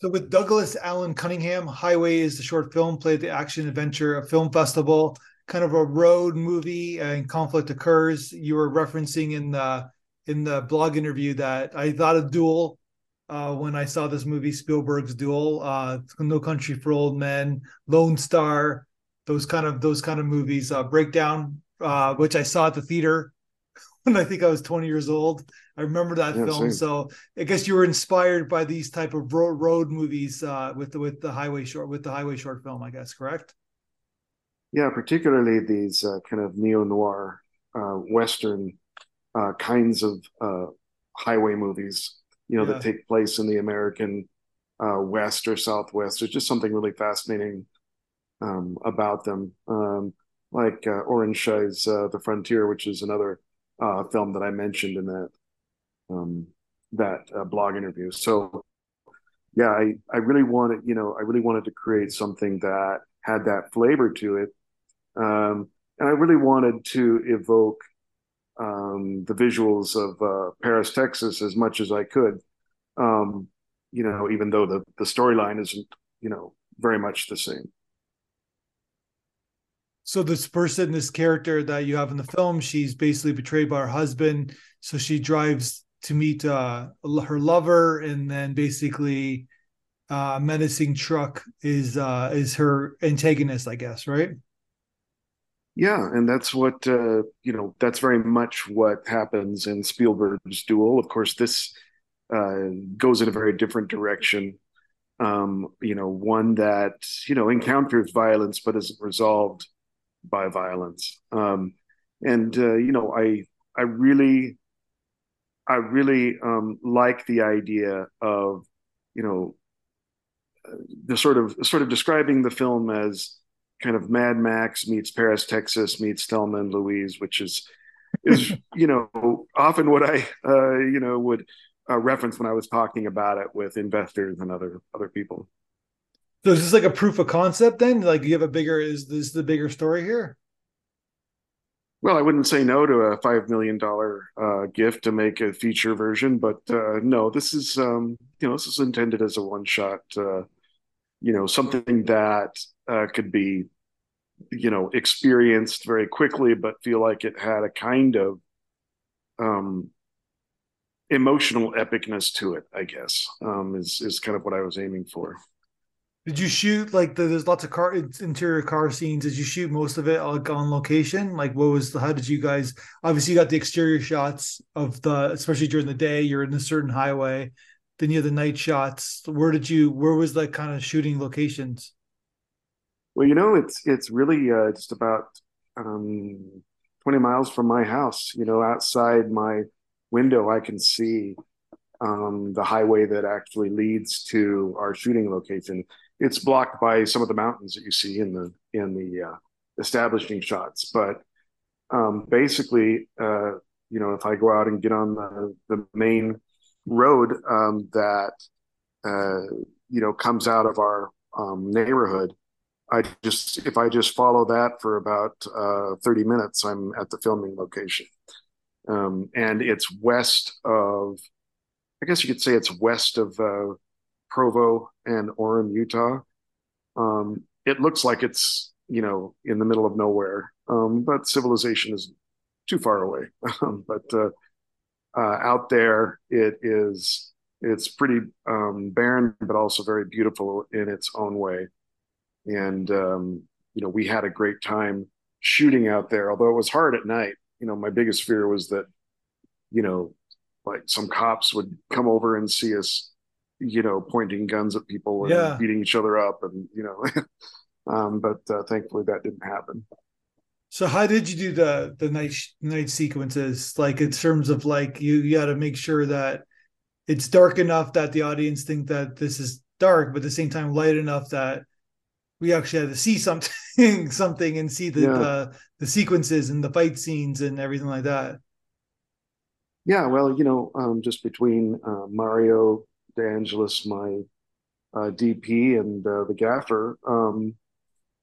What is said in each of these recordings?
So with Douglas Alan Cunningham, Highway is the short film, played the action adventure, film festival, kind of a road movie, and conflict occurs. You were referencing in the in the blog interview that I thought of Duel uh, when I saw this movie, Spielberg's Duel, uh, No Country for Old Men, Lone Star, those kind of those kind of movies. Uh, Breakdown, uh, which I saw at the theater when I think I was 20 years old. I remember that yeah, film. Same. So I guess you were inspired by these type of road, road movies uh, with the with the highway short with the highway short film. I guess correct. Yeah, particularly these uh, kind of neo noir uh, western uh, kinds of uh, highway movies. You know yeah. that take place in the American uh, West or Southwest. There's just something really fascinating um, about them. Um, like Oren Shai's The Frontier, which is another film that I mentioned in that um, that uh, blog interview. So yeah, I, I really wanted, you know, I really wanted to create something that had that flavor to it. Um, and I really wanted to evoke um, the visuals of uh, Paris, Texas as much as I could. Um, you know, even though the, the storyline isn't, you know, very much the same. So this person, this character that you have in the film, she's basically betrayed by her husband. So she drives to meet uh, her lover, and then basically uh, menacing truck is uh, is her antagonist, I guess, right? Yeah, and that's what uh, you know. That's very much what happens in Spielberg's Duel. Of course, this uh, goes in a very different direction. Um, you know, one that you know encounters violence but isn't resolved by violence. Um, and uh, you know, I I really I really um, like the idea of, you know, the sort of sort of describing the film as kind of Mad Max meets Paris, Texas meets Thelma and Louise, which is is you know often what I uh, you know would uh, reference when I was talking about it with investors and other other people. So is this like a proof of concept then? Like do you have a bigger is this the bigger story here? Well, I wouldn't say no to a five million dollar uh, gift to make a feature version, but uh, no, this is um, you know this is intended as a one shot. Uh, you know, something that uh, could be you know experienced very quickly, but feel like it had a kind of um, emotional epicness to it. I guess um, is is kind of what I was aiming for. Did you shoot like the, there's lots of car interior car scenes? Did you shoot most of it like on location? Like what was the, how did you guys obviously you got the exterior shots of the especially during the day you're in a certain highway, then you have the night shots. Where did you where was that kind of shooting locations? Well, you know it's it's really uh, just about um, 20 miles from my house. You know, outside my window I can see um, the highway that actually leads to our shooting location it's blocked by some of the mountains that you see in the in the uh, establishing shots. But um, basically, uh, you know, if I go out and get on the the main road um, that uh, you know comes out of our um, neighborhood, I just if I just follow that for about uh, thirty minutes, I'm at the filming location, um, and it's west of. I guess you could say it's west of uh, Provo and Orem, Utah. Um, it looks like it's you know in the middle of nowhere, um, but civilization is too far away. but uh, uh, out there, it is it's pretty um, barren, but also very beautiful in its own way. And um, you know, we had a great time shooting out there, although it was hard at night. You know, my biggest fear was that you know, like some cops would come over and see us you know, pointing guns at people and yeah. beating each other up, and you know, um, but uh, thankfully that didn't happen. So how did you do the the night night sequences? Like in terms of like you, you got to make sure that it's dark enough that the audience think that this is dark, but at the same time light enough that we actually had to see something something and see the yeah. the, the sequences and the fight scenes and everything like that. Yeah, well, you know, um, just between uh, Mario De Angelis, my uh, DP, and uh, the gaffer, um,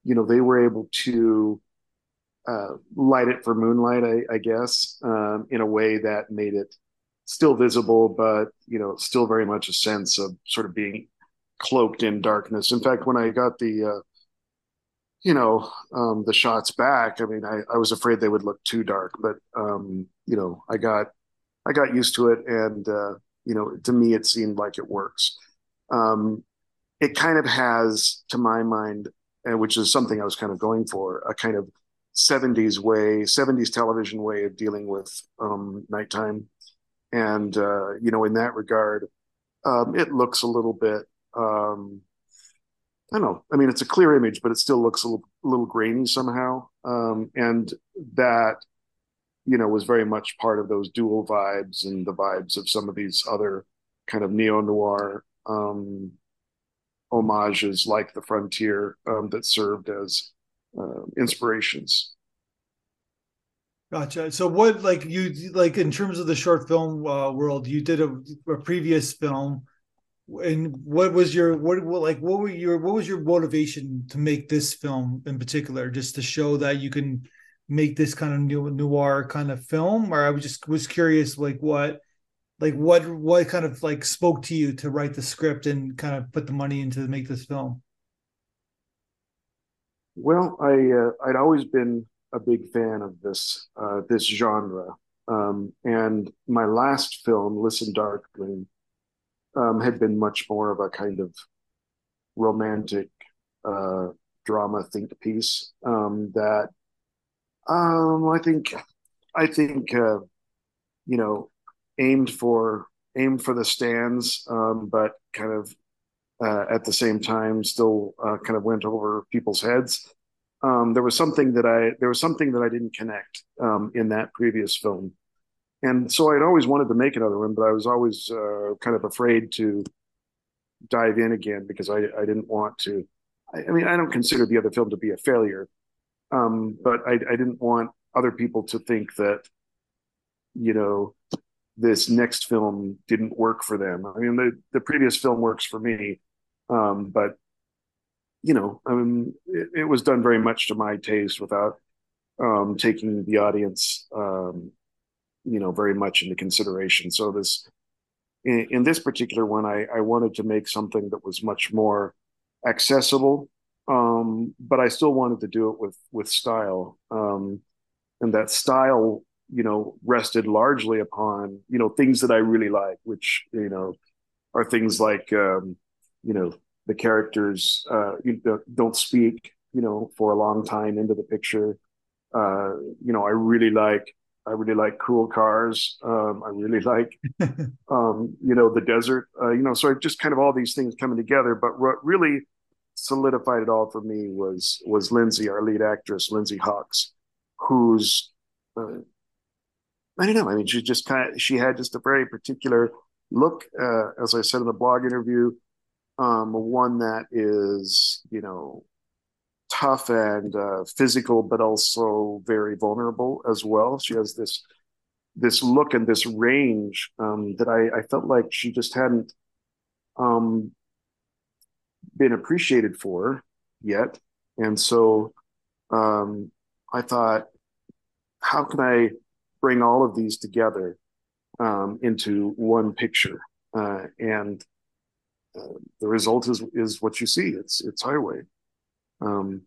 you know, they were able to uh, light it for moonlight, I, I guess, um, in a way that made it still visible, but you know, still very much a sense of sort of being cloaked in darkness. In fact, when I got the uh, you know um, the shots back, I mean, I, I was afraid they would look too dark, but um, you know, I got I got used to it, and uh, you know, to me, it seemed like it works. Um, it kind of has, to my mind, which is something I was kind of going for, a kind of 70s way, 70s television way of dealing with um, nighttime. And, uh, you know, in that regard, um, it looks a little bit, um, I don't know. I mean, it's a clear image, but it still looks a little, a little grainy somehow. Um, and that, you know, was very much part of those Duel vibes and the vibes of some of these other kind of neo noir um, homages like the frontier um, that served as uh, inspirations. Gotcha. So what like you like in terms of the short film uh, world, you did a, a, previous film and what was your what, what like what were your what was your motivation to make this film in particular just to show that you can make this kind of new noir kind of film or I was just was curious like what like what what kind of like spoke to you to write the script and kind of put the money into make this film? Well i uh, i'd always been a big fan of this uh, this genre um, and my last film listen darkly um, had been much more of a kind of romantic uh, drama think piece um, that um, i think i think uh, you know aimed for aimed for the stands, um, but kind of uh, at the same time still uh, kind of went over people's heads. Um, there was something that I there was something that I didn't connect um, in that previous film, and so I'd always wanted to make another one, but I was always uh, kind of afraid to dive in again because I, I didn't want to. I, I, mean, I don't consider the other film to be a failure, um, but I, I didn't want other people to think that you know this next film didn't work for them. I mean, the, the previous film works for me, um, but you know, I mean, it, it, was done very much to my taste without um, taking the audience, um, you know, very much into consideration. So this, in, in this particular one, I, I, wanted to make something that was much more accessible, um, but I still wanted to do it with with style, um, and that style you know, rested largely upon, you know, things that I really like, which, you know, are things like, um, you know, the characters uh, don't speak, you know, for a long time into the picture. Uh, you know, I really like, I really like cool cars. Um, I really like, um, you know, the desert. Uh, you know, so I just kind of all these things coming together. But what really solidified it all for me was was Lindsey, our lead actress, Lindsey Hawkes, who's uh, I don't know. I mean, she just kind of she had just a very particular look, uh, as I said in the blog interview, um, one that is you know tough and uh, physical, but also very vulnerable as well. She has this this look and this range um, that I, I, felt like she just hadn't um, been appreciated for yet, and so um, I thought, how can I bring all of these together um, into one picture. Uh, and uh, the result is is what you see. It's it's highway. Um,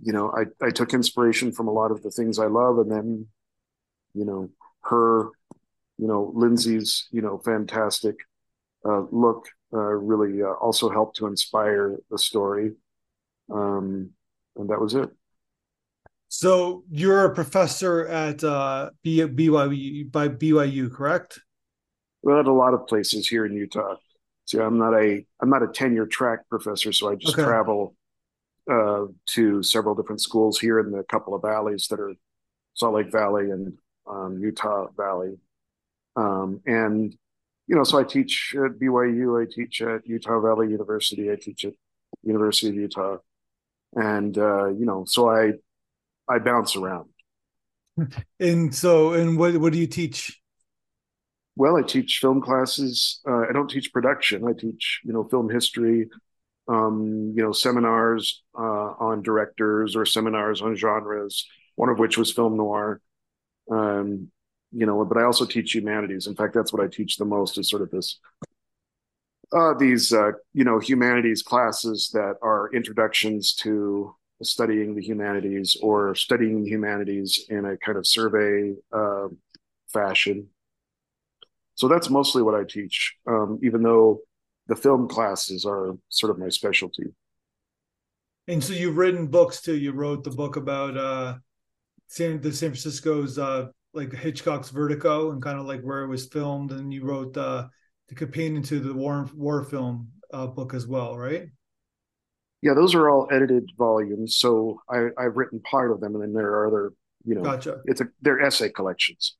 you know, I, I took inspiration from a lot of the things I love, and then, you know, her, you know, Lindsey's, you know, fantastic uh, look really uh, also helped to inspire the story. Um, and that was it. So you're a professor at uh, BYU by BYU, correct? Well, at a lot of places here in Utah. See, I'm not a I'm not a tenure track professor, so I just okay. travel uh, to several different schools here in the couple of valleys that are Salt Lake Valley and um, Utah Valley, um, and you know, so I teach at BYU, I teach at Utah Valley University, I teach at University of Utah, and uh, you know, so I I bounce around. And so, and what what do you teach? Well, I teach film classes. Uh, I don't teach production. I teach, you know, film history. Um, you know, seminars uh, on directors or seminars on genres. One of which was film noir. Um, you know, but I also teach humanities. In fact, that's what I teach the most is sort of this uh, these uh, you know humanities classes that are introductions to studying the humanities or studying the humanities in a kind of survey uh, fashion. So that's mostly what I teach, um, even though the film classes are sort of my specialty. And so you've written books too. You wrote the book about uh, San, the San Francisco's uh, like Hitchcock's Vertigo and kind of like where it was filmed, and you wrote uh, the companion to the war war film uh, book as well, right? Yeah, those are all edited volumes. So I, I've written part of them, and then there are other, you know, gotcha. It's a they're essay collections.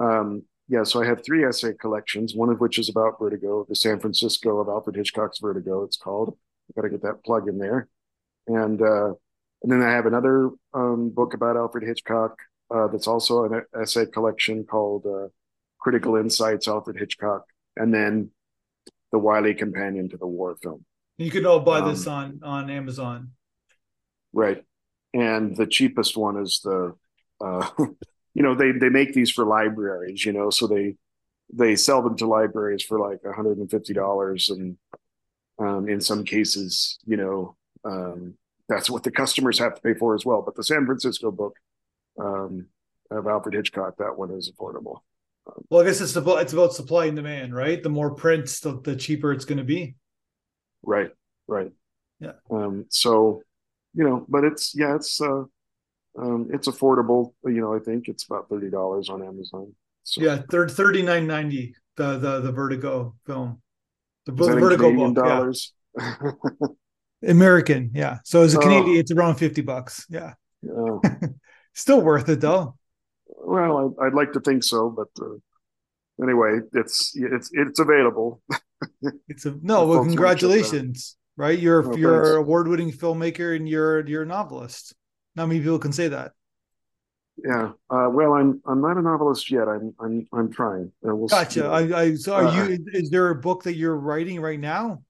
Um, yeah, so I have three essay collections, one of which is about Vertigo, the San Francisco of Alfred Hitchcock's Vertigo. It's called. I Got to get that plug in there, and uh, and then I have another um, book about Alfred Hitchcock uh, that's also an essay collection called uh, Critical Insights Alfred Hitchcock, and then the Wiley Companion to the War Film. You can all buy um, this on on Amazon. Right, and the cheapest one is the. Uh, you know they they make these for libraries you know so they they sell them to libraries for like $150 and um, in some cases you know um, that's what the customers have to pay for as well but the san francisco book um, of alfred hitchcock that one is affordable well i guess it's about it's about supply and demand right the more prints the, the cheaper it's going to be right right yeah um, so you know but it's yeah it's uh um, it's affordable. You know, I think it's about thirty dollars on Amazon. So. Yeah, thirty nine ninety. The the the Vertigo film. The, the Vertigo book. Dollars? Yeah. American, yeah. So as a Canadian, oh. it's around fifty bucks. Yeah. yeah. Still worth it though. Well, I, would like to think so, but uh, anyway, it's it's it's available. it's a no. Well, congratulations, right? You're oh, you're award winning filmmaker and you're you're a novelist. Not many people can say that. Yeah. Uh, well, I'm I'm not a novelist yet. I'm I'm I'm trying. Uh, we'll gotcha. See. I, I so are uh, you? Is there a book that you're writing right now?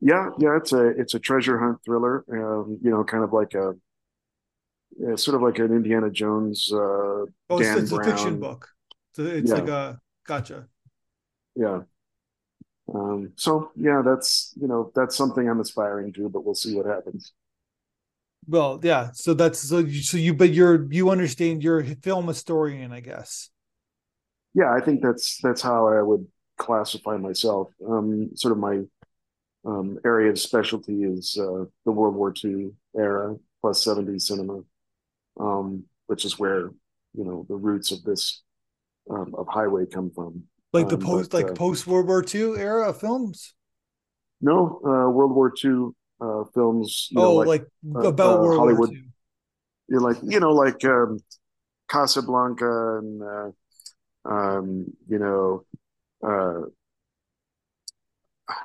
Yeah, yeah. It's a it's a treasure hunt thriller. Um, you know, kind of like a yeah, sort of like an Indiana Jones. Uh, oh, Dan it's, Brown. a fiction book. So it's yeah. like a gotcha. Yeah. Um, so yeah, that's you know that's something I'm aspiring to, but we'll see what happens. Well, yeah. So that's so you, so you but you're you understand you're a film historian, I guess. Yeah, I think that's that's how I would classify myself. Um, sort of my um, area of specialty is uh, the World War II era plus 70s cinema, um, which is where you know the roots of this um, of Highway come from. Like the um, post, but, like uh, post World War II era of films. No, uh, World War II uh, films. oh, know, like, like uh, about uh, Hollywood. You're like you know like um, Casablanca and uh, um, you know. Uh,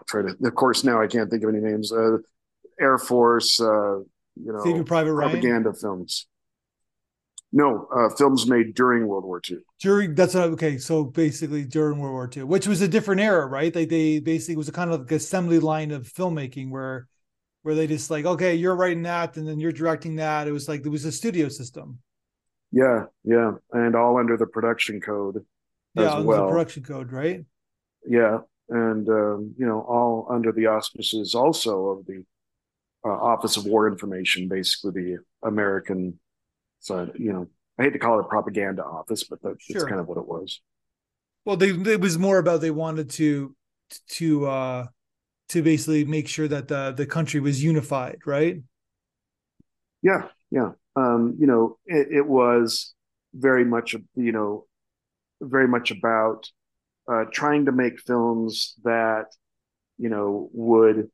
try to. Of course, now I can't think of any names. Uh, Air Force. Uh, you know, Saving Private Ryan. Propaganda films. No, uh, films made during World War II. During that's what, okay. So basically, during World War II, which was a different era, right? They they basically was a kind of like assembly line of filmmaking where where they just like, okay, you're writing that and then you're directing that. It was like it was a studio system. Yeah, yeah, and all under the production code. Yeah, as well. the production code, right? Yeah, and um, you know, all under the auspices also of the uh, Office of War Information, basically the American side. You know, I hate to call it a propaganda office, but that's, sure. that's kind of what it was. Well, they it was more about they wanted to to uh to basically make sure that the the country was unified, right? Yeah, yeah. Um, you know, it, it was very much, you know, very much about uh, trying to make films that, you know, would,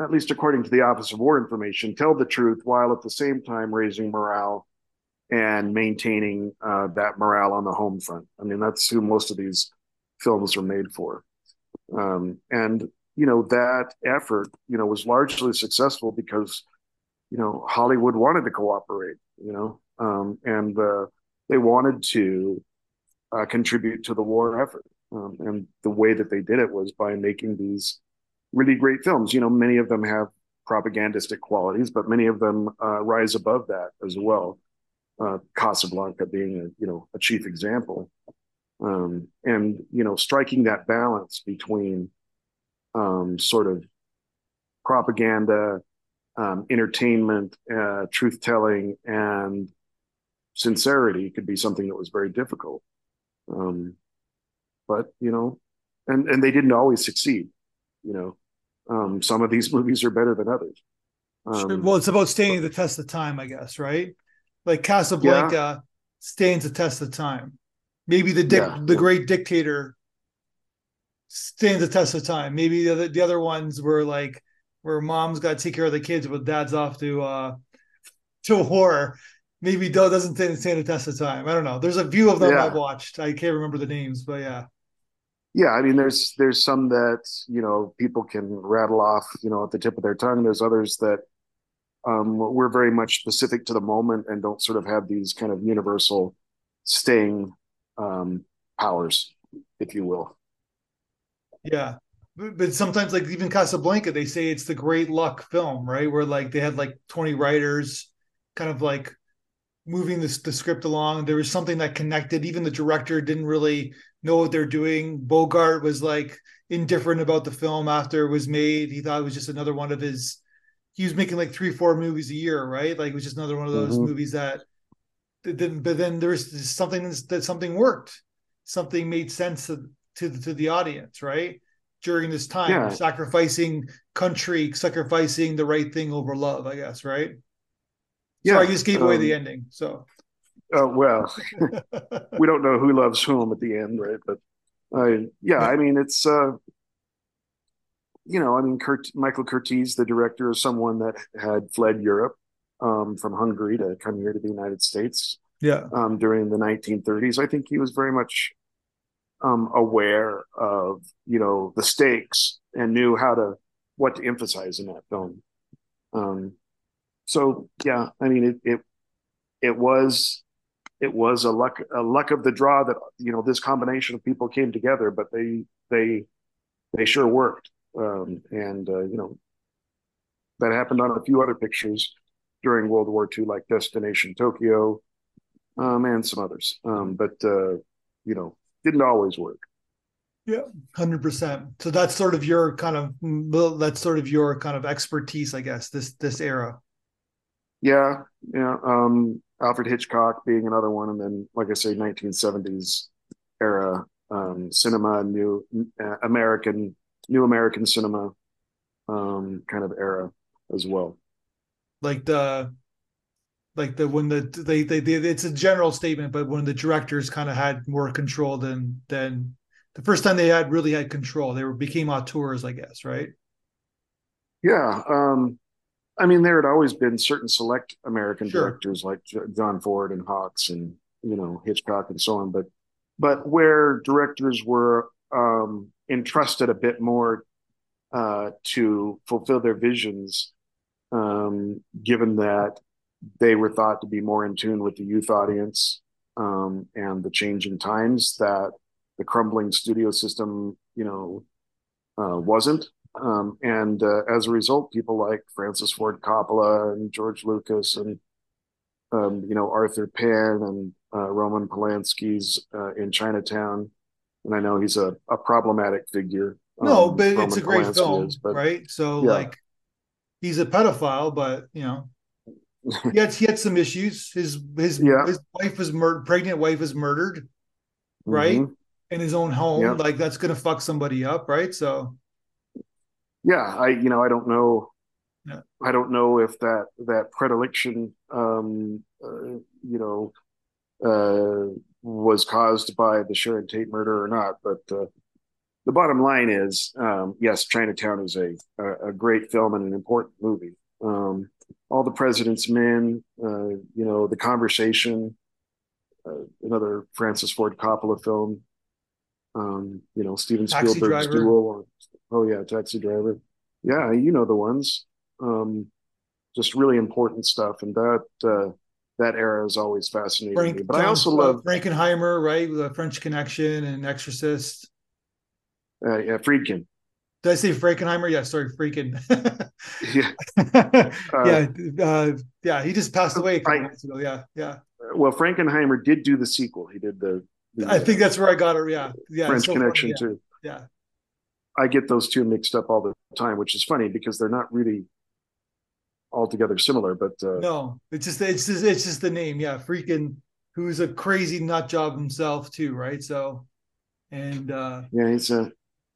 at least according to the Office of War Information, tell the truth while at the same time raising morale and maintaining uh, that morale on the home front. I mean, that's who most of these films are made for. Um, and you know that effort, you know, was largely successful because you know Hollywood wanted to cooperate, you know, um, and uh, they wanted to uh, contribute to the war effort. Um, and the way that they did it was by making these really great films. You know, many of them have propagandistic qualities, but many of them uh, rise above that as well. Uh, Casablanca being a you know a chief example um, and you know striking that balance between um, sort of propaganda, um, entertainment, uh, truth telling, and sincerity could be something that was very difficult. Um, but you know, and and they didn't always succeed. You know, um, some of these movies are better than others. Sure. Um, well, it's about standing the test of time, I guess, right? Like Casablanca yeah. stands the test of time. Maybe the dic- yeah. the great dictator stands the test of time. Maybe the other, the other ones were like where mom's got to take care of the kids, but dad's off to uh to war. Maybe Doe doesn't stand, stand the test of time. I don't know. There's a few of them yeah. I've watched. I can't remember the names, but yeah. Yeah, I mean, there's there's some that you know people can rattle off, you know, at the tip of their tongue. There's others that um, we're very much specific to the moment and don't sort of have these kind of universal staying um, powers, if you will. Yeah. But sometimes, like even Casablanca, they say it's the great luck film, right? Where like they had like 20 writers kind of like moving the script along. There was something that connected. Even the director didn't really know what they're doing. Bogart was like indifferent about the film after it was made. He thought it was just another one of his. He was making like three, four movies a year, right? Like it was just another one of those mm-hmm. movies that didn't. But then there's something that something worked. Something made sense to to, to the audience, right? During this time, yeah. sacrificing country, sacrificing the right thing over love, I guess, right? Yeah, Sorry, I just gave away um, the ending. So, uh, well, we don't know who loves whom at the end, right? But I, yeah, I mean, it's uh, you know, I mean, Kurt, Michael Curtiz, the director, is someone that had fled Europe um, from Hungary to come here to the United States. Yeah. Um, during the 1930s, I think he was very much um, aware of you know the stakes and knew how to what to emphasize in that film. Um, so yeah, I mean it it it was it was a luck a luck of the draw that you know this combination of people came together, but they they they sure worked, um, and uh, you know that happened on a few other pictures during World War II, like Destination Tokyo, um, and some others. Um, but uh, you know, didn't always work. Yeah, hundred percent. So that's sort of your kind of that's sort of your kind of expertise, I guess. This this era. Yeah, yeah. Um, Alfred Hitchcock being another one, and then, like I say, 1970s era um, cinema, new uh, American, new American cinema, um, kind of era as well. Like the like the when the they, they they it's a general statement but when the directors kind of had more control than than the first time they had really had control they were became auteurs i guess right yeah um i mean there had always been certain select american sure. directors like john ford and hawks and you know hitchcock and so on but but where directors were um entrusted a bit more uh to fulfill their visions um given that they were thought to be more in tune with the youth audience um, and the changing times that the crumbling studio system, you know, uh, wasn't. Um, and uh, as a result, people like Francis Ford Coppola and George Lucas and um, you know Arthur Penn and uh, Roman Polanski's uh, in Chinatown, and I know he's a, a problematic figure. No, um, but Roman it's a great Polanski film, is, but, right? So yeah. like, he's a pedophile, but you know, he had he had some issues. His his yeah. his wife was murdered. Pregnant wife was murdered, right mm-hmm. in his own home. Yeah. Like that's gonna fuck somebody up, right? So, yeah, I you know I don't know. Yeah. I don't know if that that predilection, um, uh, you know, uh, was caused by the Sharon Tate murder or not, but uh, the bottom line is, um, yes, Chinatown is a, a, a great film and an important movie. Um, all the President's Men, uh, you know, The Conversation, uh, another Francis Ford Coppola film. Um, you know, Steven Taxi Spielberg's driver. duel. Oh yeah, Taxi Driver. Yeah, you know the ones. Um, just really important stuff, and that uh, that era is always fascinating Frank, me. But John, I also love Frankenheimer, right? The French Connection and Exorcist. Uh, yeah, Friedkin. Did I say Frankenheimer? Yeah, sorry, Friedkin. yeah, uh, yeah, uh, yeah. He just passed away a couple I, months ago. Yeah, yeah. Well, Frankenheimer did do the sequel. He did the. the I think that's where I got it. Yeah, yeah. French so Connection yeah. too. Yeah. I get those two mixed up all the time, which is funny because they're not really altogether similar. But uh, no, it's just it's just it's just the name. Yeah, Friedkin, who's a crazy nut job himself too, right? So, and uh yeah, he's a.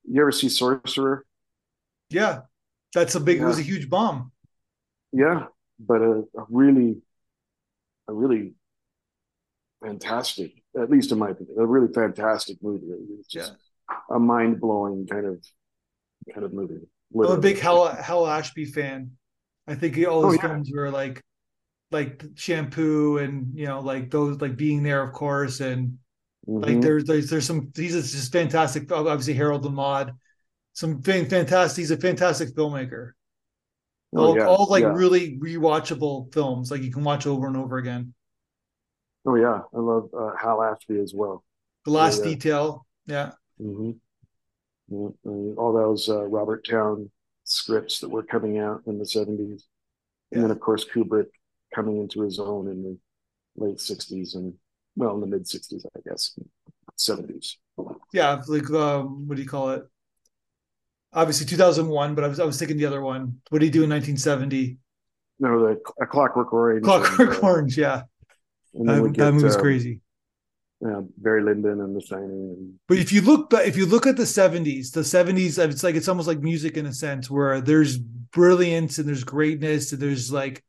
You ever see Sorcerer? Yeah, that's a big. Yeah. It was a huge bomb. Yeah, but a, a really, a really fantastic, at least in my opinion, a really fantastic movie. Just yeah. A mind blowing kind of kind of movie. Literally. I'm a big Hal Hal Ashby fan. I think all his oh, yeah. films were like like shampoo and you know like those like being there of course and mm-hmm. like there's, there's there's some he's just fantastic obviously Harold and Maude some fantastic he's a fantastic filmmaker oh, all, yeah. all like yeah. really rewatchable films like you can watch over and over again Oh yeah, I love uh, Hal Ashby as well. The Last yeah, Detail, yeah. Mm-hmm. all those uh, Robert Towne scripts that were coming out in the seventies, and then of course Kubrick coming into his own in the late sixties and well in the mid sixties, I guess, seventies. Yeah, like um, what do you call it? Obviously, two thousand one, but I was I was thinking the other one. What did he do in nineteen seventy? No, the a Clockwork Orange. Clockwork and, uh, Orange, yeah. That, get, that movie's um, crazy. Yeah, Barry Lyndon and The Shining. And... But if you look, if you look at the '70s, the '70s, it's like it's almost like music in a sense, where there's brilliance and there's greatness and there's like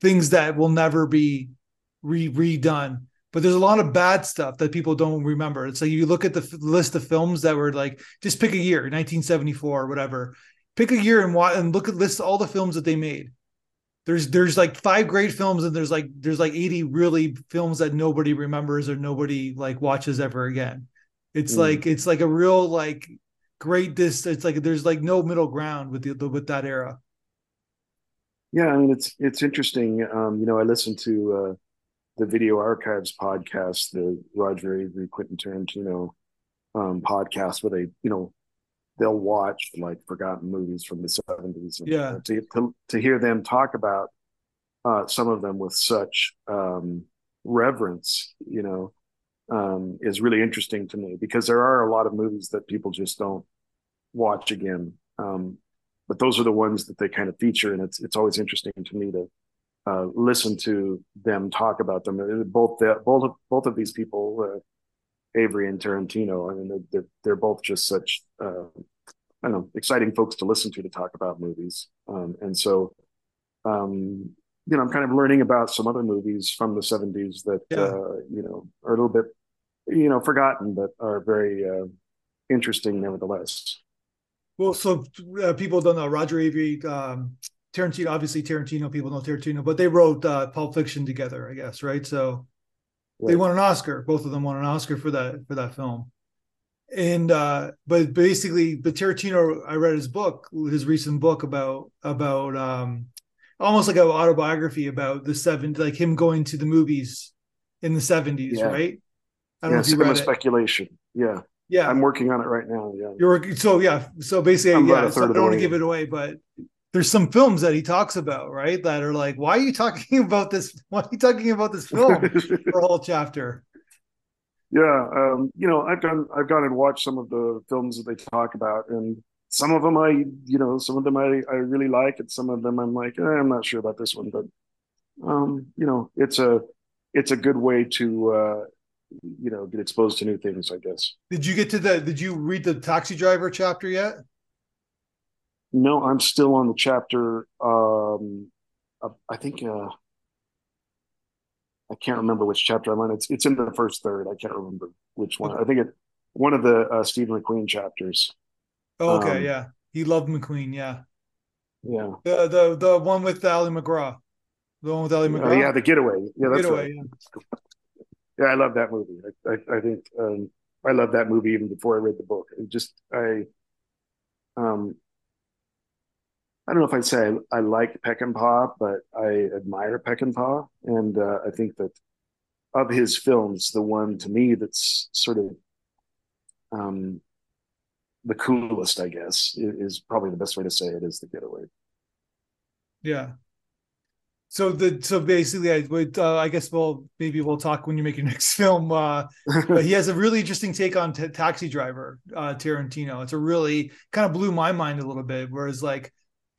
things that will never be re- redone. But there's a lot of bad stuff that people don't remember. It's like you look at the f- list of films that were like, just pick a year, 1974 or whatever. Pick a year and watch and look at list all the films that they made there's there's like five great films and there's like there's like 80 really films that nobody remembers or nobody like watches ever again. It's mm. like it's like a real like great this it's like there's like no middle ground with the with that era. Yeah i mean it's it's interesting. Um you know i listened to uh the video archives podcast the roger avary quentin tarantino um podcast where they you know they'll watch like forgotten movies from the 70s and, yeah. to, to, to hear them talk about uh, some of them with such um, reverence you know um, is really interesting to me because there are a lot of movies that people just don't watch again. Um, but those are the ones that they kind of feature and it's it's always interesting to me to uh, listen to them talk about them. Both the, both of, both of these people uh, Avary and Tarantino. I mean, they're, they're both just such, uh, I don't know, exciting folks to listen to to talk about movies. Um, and so, um, you know, I'm kind of learning about some other movies from the 70s that, yeah. uh, you know, are a little bit, you know, forgotten, but are very uh, interesting nevertheless. Well, so uh, people don't know Roger Avary, um, Tarantino. Obviously, Tarantino people know Tarantino, but they wrote uh, Pulp Fiction together, I guess, right? So they won an Oscar. Both of them won an Oscar for that for that film. And uh, but basically, but Tarantino, I read his book, his recent book about about um, almost like an autobiography about the seven, like him going to the movies in the seventies, yeah. right? I don't yeah, know if you read speculation. Yeah, yeah. I'm working on it right now. Yeah, you're working. So yeah, so basically, yeah. So I don't want to give it away, but there's some films that he talks about, right? That are like, why are you talking about this? Why are you talking about this film for a whole chapter? Yeah, um, you know, I've done, I've gone and watched some of the films that they talk about, and some of them I, you know, some of them I, I really like, and some of them I'm like, eh, I'm not sure about this one, but, um, you know, it's a, it's a good way to, uh, you know, get exposed to new things, I guess. Did you get to the? Did you read the Taxi Driver chapter yet? No, I'm still on the chapter. Um, I think uh, I can't remember which chapter I'm on. It's it's in the first third. I can't remember which one. I think it one of the uh, Steve McQueen chapters. Oh, okay, um, yeah, he loved McQueen. Yeah, yeah. The the the one with Ali MacGraw. the one with Ali MacGraw. Uh, yeah, the Getaway. Yeah, that's Getaway, right. Yeah. yeah, I love that movie. I I, I think um, I love that movie even before I read the book. It just I um I don't know if I'd say I, I like Peckinpah, but I admire Peckinpah, and uh, I think that of his films, the one to me that's sort of um, the coolest, I guess, is, is probably the best way to say it is The Getaway. Yeah. so the so basically, I would uh, I guess we'll maybe we'll talk when you make your next film. Uh, but he has a really interesting take on t- Taxi Driver, uh, Tarantino. It's a really kind of blew my mind a little bit. Whereas like,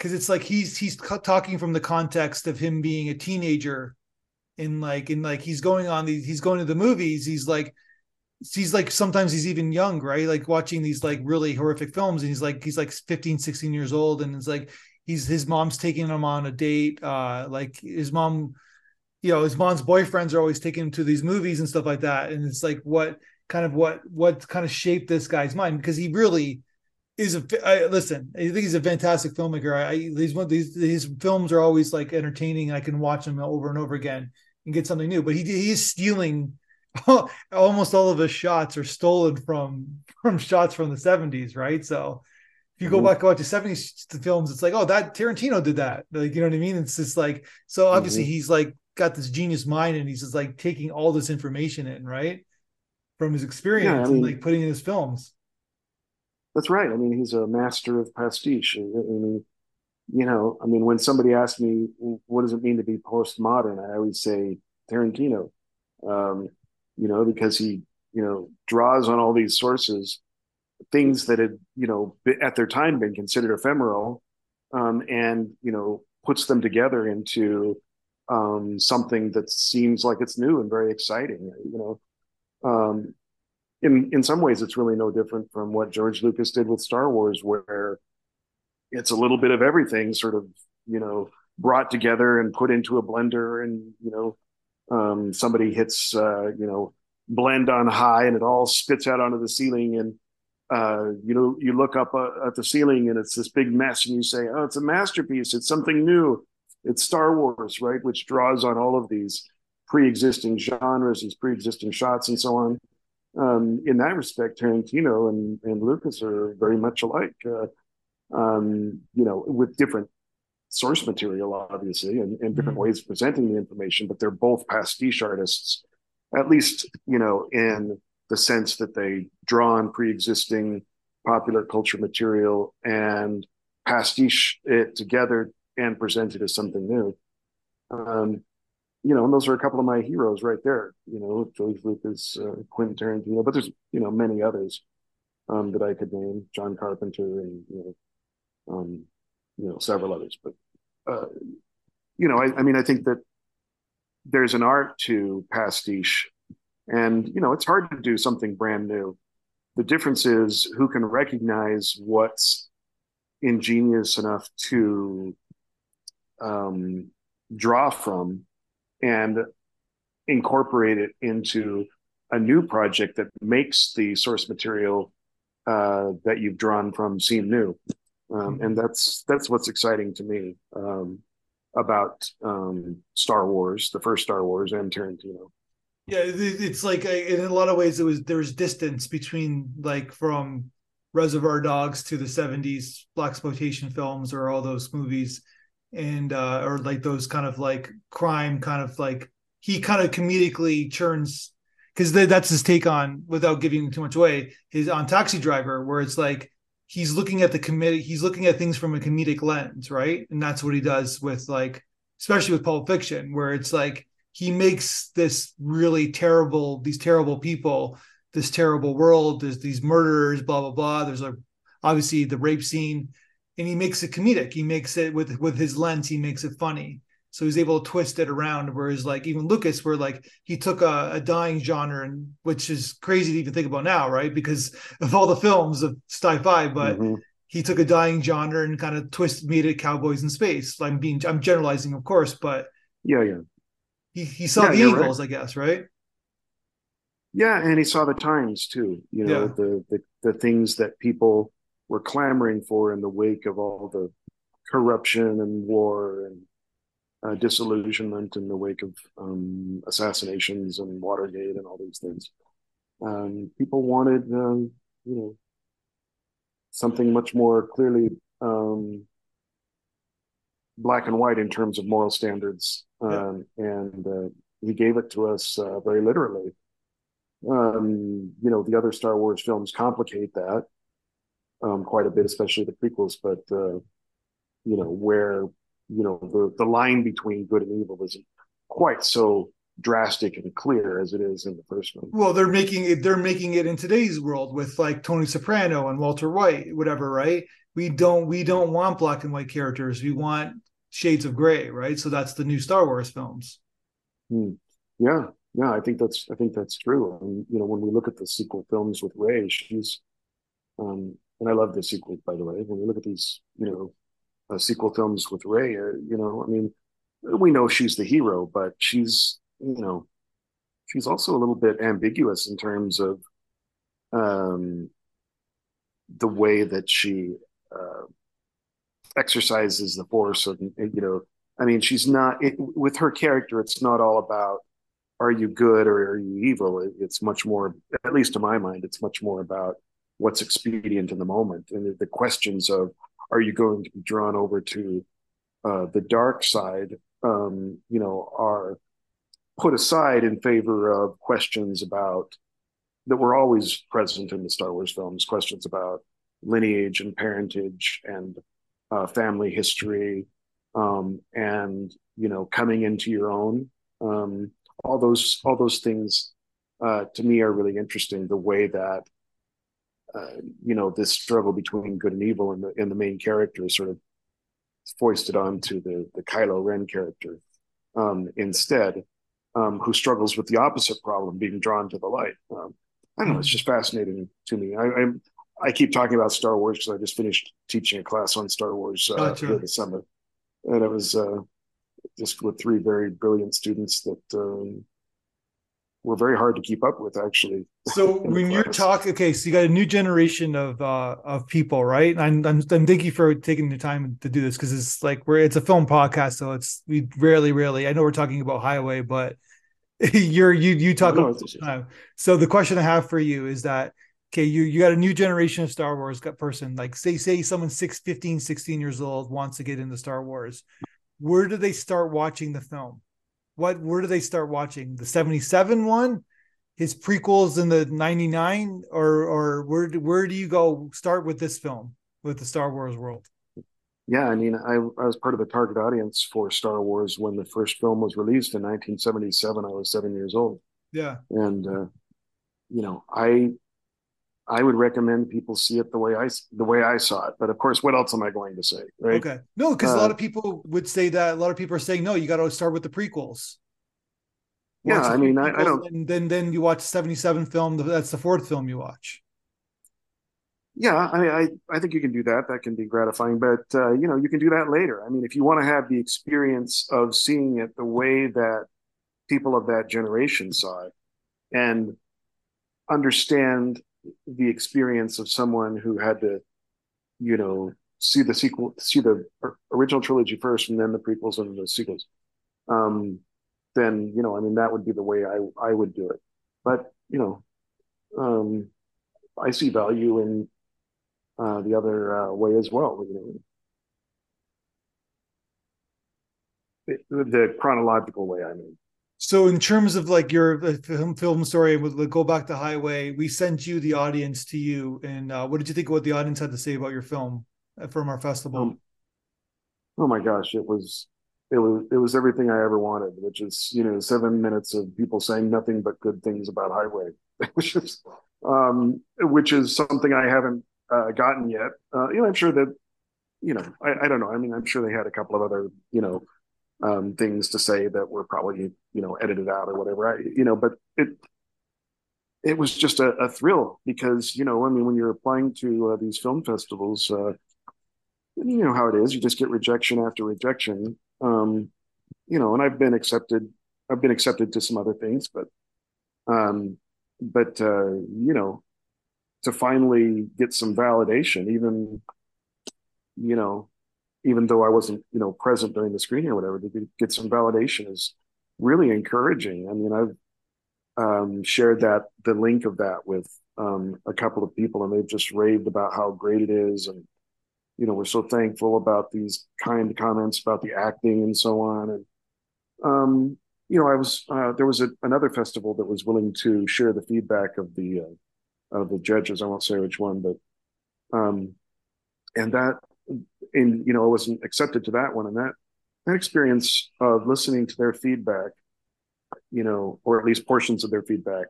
because it's like he's he's talking from the context of him being a teenager, in like in like he's going on these he's going to the movies. He's like he's like sometimes he's even young right like watching these like really horrific films and he's like he's like 15 16 years old and it's like he's his mom's taking him on a date uh like his mom you know his mom's boyfriends are always taking him to these movies and stuff like that and it's like what kind of what what kind of shaped this guy's mind because he really is a I, listen i think he's a fantastic filmmaker i, I these one these his films are always like entertaining i can watch them over and over again and get something new but he he is stealing almost all of his shots are stolen from from shots from the 70s right so if you go mm-hmm. back watch the 70s films, it's like, oh, that Tarantino did that. Like, you know what I mean? It's just like, so obviously mm-hmm. he's like got this genius mind and he's just like taking all this information in, right? From his experience yeah, I mean, and like putting in his films. That's right. I mean, he's a master of pastiche. I mean, you know, I mean, when somebody asks me, what does it mean to be postmodern? I always say Tarantino, um, you know, because he, you know, draws on all these sources things that had you know at their time been considered ephemeral um, and you know puts them together into um, something that seems like it's new and very exciting you know um, in in some ways it's really no different from what george lucas did with star wars where it's a little bit of everything sort of you know brought together and put into a blender and you know um, somebody hits uh, you know blend on high and it all spits out onto the ceiling and uh, you know, you look up uh, at the ceiling and it's this big mess, and you say, "Oh, it's a masterpiece. It's something new. It's Star Wars, right?" Which draws on all of these pre-existing genres, these pre-existing shots, and so on. Um, in that respect, Tarantino and, and Lucas are very much alike. Uh, um, you know, with different source material, obviously, and, and different mm-hmm. ways of presenting the information, but they're both pastiche artists, at least you know in the sense that they draw on pre-existing popular culture material and pastiche it together and present it as something new. Um, you know, and those are a couple of my heroes right there. You know, George Lucas, uh, Quentin Tarantino, but there's you know many others um, that I could name, John Carpenter, and you know, um, you know several others. But uh, you know, I, I mean, I think that there's an art to pastiche and, you know, it's hard to do something brand new. The difference is who can recognize what's ingenious enough to um, draw from and incorporate it into a new project that makes the source material uh, that you've drawn from seem new. Um, and that's that's what's exciting to me um, about um, Star Wars, the first Star Wars, and Tarantino. Yeah, it's like in a lot of ways it was there was distance between like from Reservoir Dogs to the '70s black exploitation films or all those movies, and uh, or like those kind of like crime kind of like he kind of comedically churns because that's his take on without giving too much away his on Taxi Driver where it's like he's looking at the committee he's looking at things from a comedic lens right? And that's what he does with like especially with Pulp Fiction where it's like he makes this really terrible these terrible people this terrible world there's these murderers blah blah blah. There's a obviously the rape scene and he makes it comedic he makes it with with his lens he makes it funny so he's able to twist it around whereas like even lucas where like he took a, a dying genre and which is crazy to even think about now right because of all the films of sci-fi but mm-hmm. he took a dying genre and kind of twist made it cowboys in space i'm being i'm generalizing of course but yeah yeah he he saw yeah, the Eagles, right. I guess, right? Yeah, and he saw the times too. You know, yeah. the, the the things that people were clamoring for in the wake of all the corruption and war and uh, disillusionment in the wake of um, assassinations and Watergate and all these things. Um, people wanted, um, you know, something much more clearly um, black and white in terms of moral standards, um, yeah. and uh, he gave it to us uh, very literally. Um, you know, the other Star Wars films complicate that um, quite a bit, especially the prequels. But uh, you know, where you know the the line between good and evil isn't quite so drastic and clear as it is in the first one. Well, they're making it they're making it in today's world with like Tony Soprano and Walter White, whatever, right? We don't we don't want black and white characters. We want shades of gray, right? So that's the new Star Wars films. Hmm. Yeah, yeah, I think that's I think that's true. And you know, when we look at the sequel films with Rey, she's um and I love the sequel by the way. When we look at these, you know, uh, sequel films with Rey, uh, you know, I mean, we know she's the hero, but she's you know, she's also a little bit ambiguous in terms of um, the way that she uh, exercises the force. And you know, I mean, she's not it, with her character. It's not all about are you good or are you evil. It, it's much more, at least to my mind, it's much more about what's expedient in the moment and the, questions of are you going to be drawn over to uh, the dark side um, you know, are put aside in favor of questions about that were always present in the Star Wars films, questions about lineage and parentage and uh, family history, um, and you know, coming into your own. Um, all those all those things uh, to me are really interesting. The way that uh, you know this struggle between good and evil and the and the main character is sort of foisted onto the the Kylo Ren character um, instead, um, who struggles with the opposite problem, being drawn to the light. Um, I don't know. It's just fascinating to me. I, I'm, I keep talking about Star Wars because I just finished teaching a class on Star Wars uh, gotcha. this summer, and it was uh, just with three very brilliant students that um, were very hard to keep up with actually. So when you're talking okay so you got a new generation of uh of people right? And i'm i'm thank you for taking the time to do this because it's like we're it's a film podcast so it's we rarely rarely i know we're talking about highway but you're you you talk no, so the question i have for you is that okay you you got a new generation of star wars got person like say say someone 6 15 16 years old wants to get into star wars. Where do they start watching the film what where do they start watching? The 77 one? His prequels in the 99 or or where where do you go start with this film with the star wars world? Yeah i mean I, I was part of the target audience for star wars when the first film was released in 1977 i was seven years old. Yeah. And uh, you know i I would recommend people see it the way I the way I saw it. But of course, what else am I going to say? Right? Okay. No, because uh, a lot of people would say that. A lot of people are saying no. You got to start with the prequels. Watch yeah, I mean, I, I, don't. And then then you watch seventy seven film. That's the fourth film you watch. Yeah, I, I I think you can do that. That can be gratifying, but uh, you know, you can do that later. I mean, if you want to have the experience of seeing it the way that people of that generation saw it, and understand the experience of someone who had to, you know, see the sequel, see the original trilogy first, and then the prequels and the sequels. Um, then you know, I mean, that would be the way I I would do it. But you know, um, I see value in uh, the other uh, way as well. You know, the, the chronological way. I mean. So, in terms of like your film, film story, we'll go back to Highway. We sent you the audience to you, and uh, what did you think of what the audience had to say about your film uh, from our festival? Um, oh my gosh, it was it was it was everything I ever wanted, which is you know seven minutes of people saying nothing but good things about Highway, which is um, which is something I haven't uh, gotten yet. Uh, you know, I'm sure that you know I, I don't know. I mean, I'm sure they had a couple of other you know um, things to say that were probably you know edited out or whatever. I, you know, but it it was just a, a thrill because you know I mean when you're applying to uh, these film festivals, uh, you know how it is. You just get rejection after rejection. Um, you know, and I've been accepted. I've been accepted to some other things, but um, but uh, you know, to finally get some validation, even you know, even though I wasn't, you know, present during the screening or whatever, to get some validation is really encouraging. I mean, I've um, shared that the link of that with um, a couple of people, and they've just raved about how great it is, and you know, we're so thankful about these kind comments about the acting and so on. And um, you know, I was uh, there was a, another festival that was willing to share the feedback of the uh, of the judges. I won't say which one, but um, and that and you know, I wasn't accepted to that one, and that that experience of listening to their feedback, you know, or at least portions of their feedback,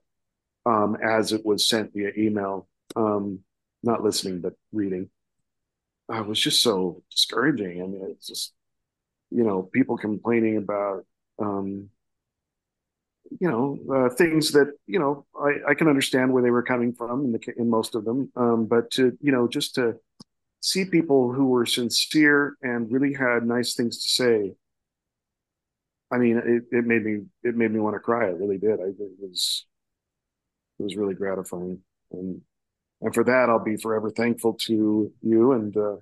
um, as it was sent via email, um, not listening but reading, uh, was just so discouraging. I mean, it's just you know people complaining about um, you know uh, things that you know I, I can understand where they were coming from in the in most of them, um, but to you know just to see people who were sincere and really had nice things to say. I mean, it, it made me it made me want to cry. It really did. I, it was it was really gratifying, and and for that, I'll be forever thankful to you and uh,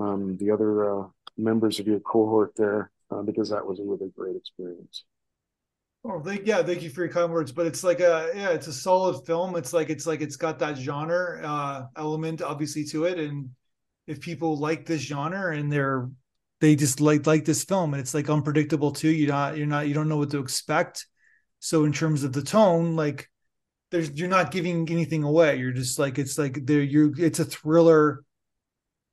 um, the other uh, members of your cohort there uh, because that was a really great experience. Oh, thank yeah, thank you for your kind words. But it's like a yeah, it's a solid film. It's like it's like it's got that genre uh, element obviously to it, and if people like this genre and they're they just like like this film and it's like unpredictable too you're not you're not you don't know what to expect. So in terms of the tone like there's you're not giving anything away. You're just like it's like there you it's a thriller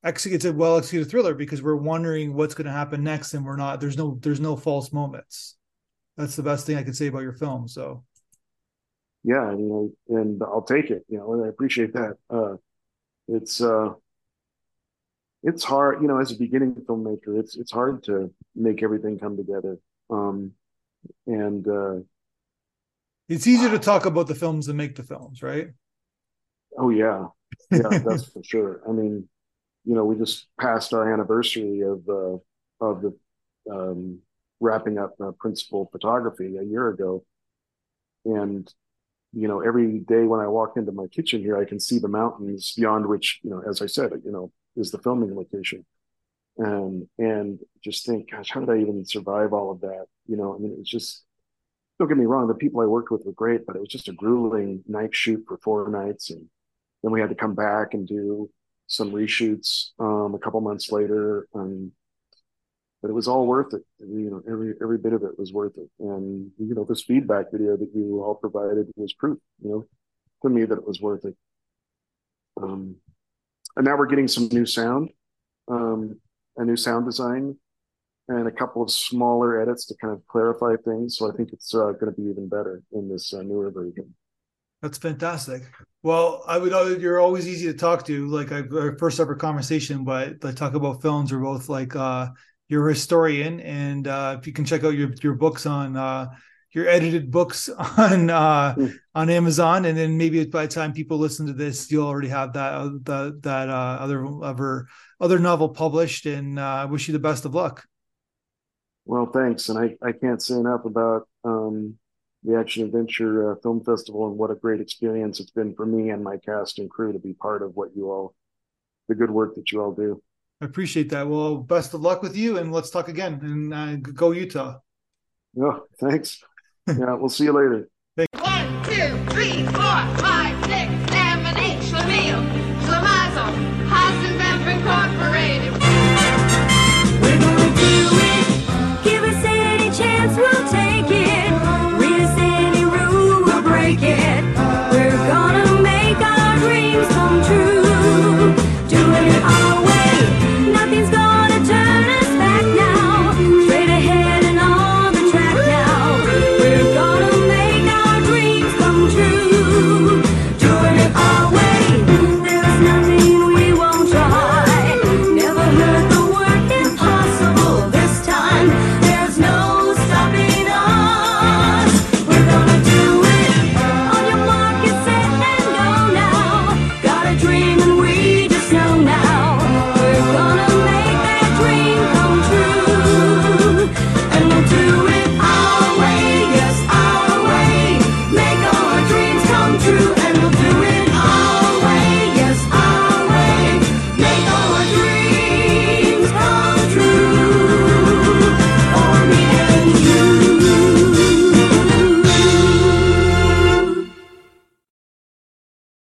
actually it's a well executed thriller because we're wondering what's going to happen next and we're not there's no there's no false moments. That's the best thing i could say about your film so. Yeah know and i'll take it you know and i appreciate that. Uh it's uh it's hard, you know, as a beginning filmmaker, it's it's hard to make everything come together. Um, and uh, it's easier to talk about the films than make the films, right? Oh yeah, yeah, that's for sure. I mean, you know, we just passed our anniversary of uh, of the um, wrapping up uh, principal photography a year ago, and you know, every day when I walk into my kitchen here, I can see the mountains beyond which, you know, as I said, you know, is the filming location. Um, and just think, gosh, how did I even survive all of that? You know, I mean, it was just, don't get me wrong, the people I worked with were great, but it was just a grueling night shoot for four nights. And then we had to come back and do some reshoots um, a couple months later. Um, but it was all worth it. You know, every every bit of it was worth it. And you know, this feedback video that you all provided was proof. You know, to me that it was worth it. Um, and now we're getting some new sound, um, a new sound design, and a couple of smaller edits to kind of clarify things. So I think it's uh, going to be even better in this uh, newer version. That's fantastic. Well, I would. Uh, you're always easy to talk to. Like our first ever conversation, but I talk about films. We're both like uh, you're a historian, and uh, if you can check out your your books on uh, your edited books on uh, mm. on Amazon, and then maybe by the time people listen to this, you'll already have that uh, that that uh, other other other novel published. And uh, I wish you the best of luck. Well, thanks, and I I can't say enough about um, the Action Adventure uh, Film Festival and what a great experience it's been for me and my cast and crew to be part of what you all, the good work that you all do. I appreciate that. Well, best of luck with you, and let's talk again. And uh, go Utah. Yeah, thanks yeah, we'll see you later. One, two, three, four, five.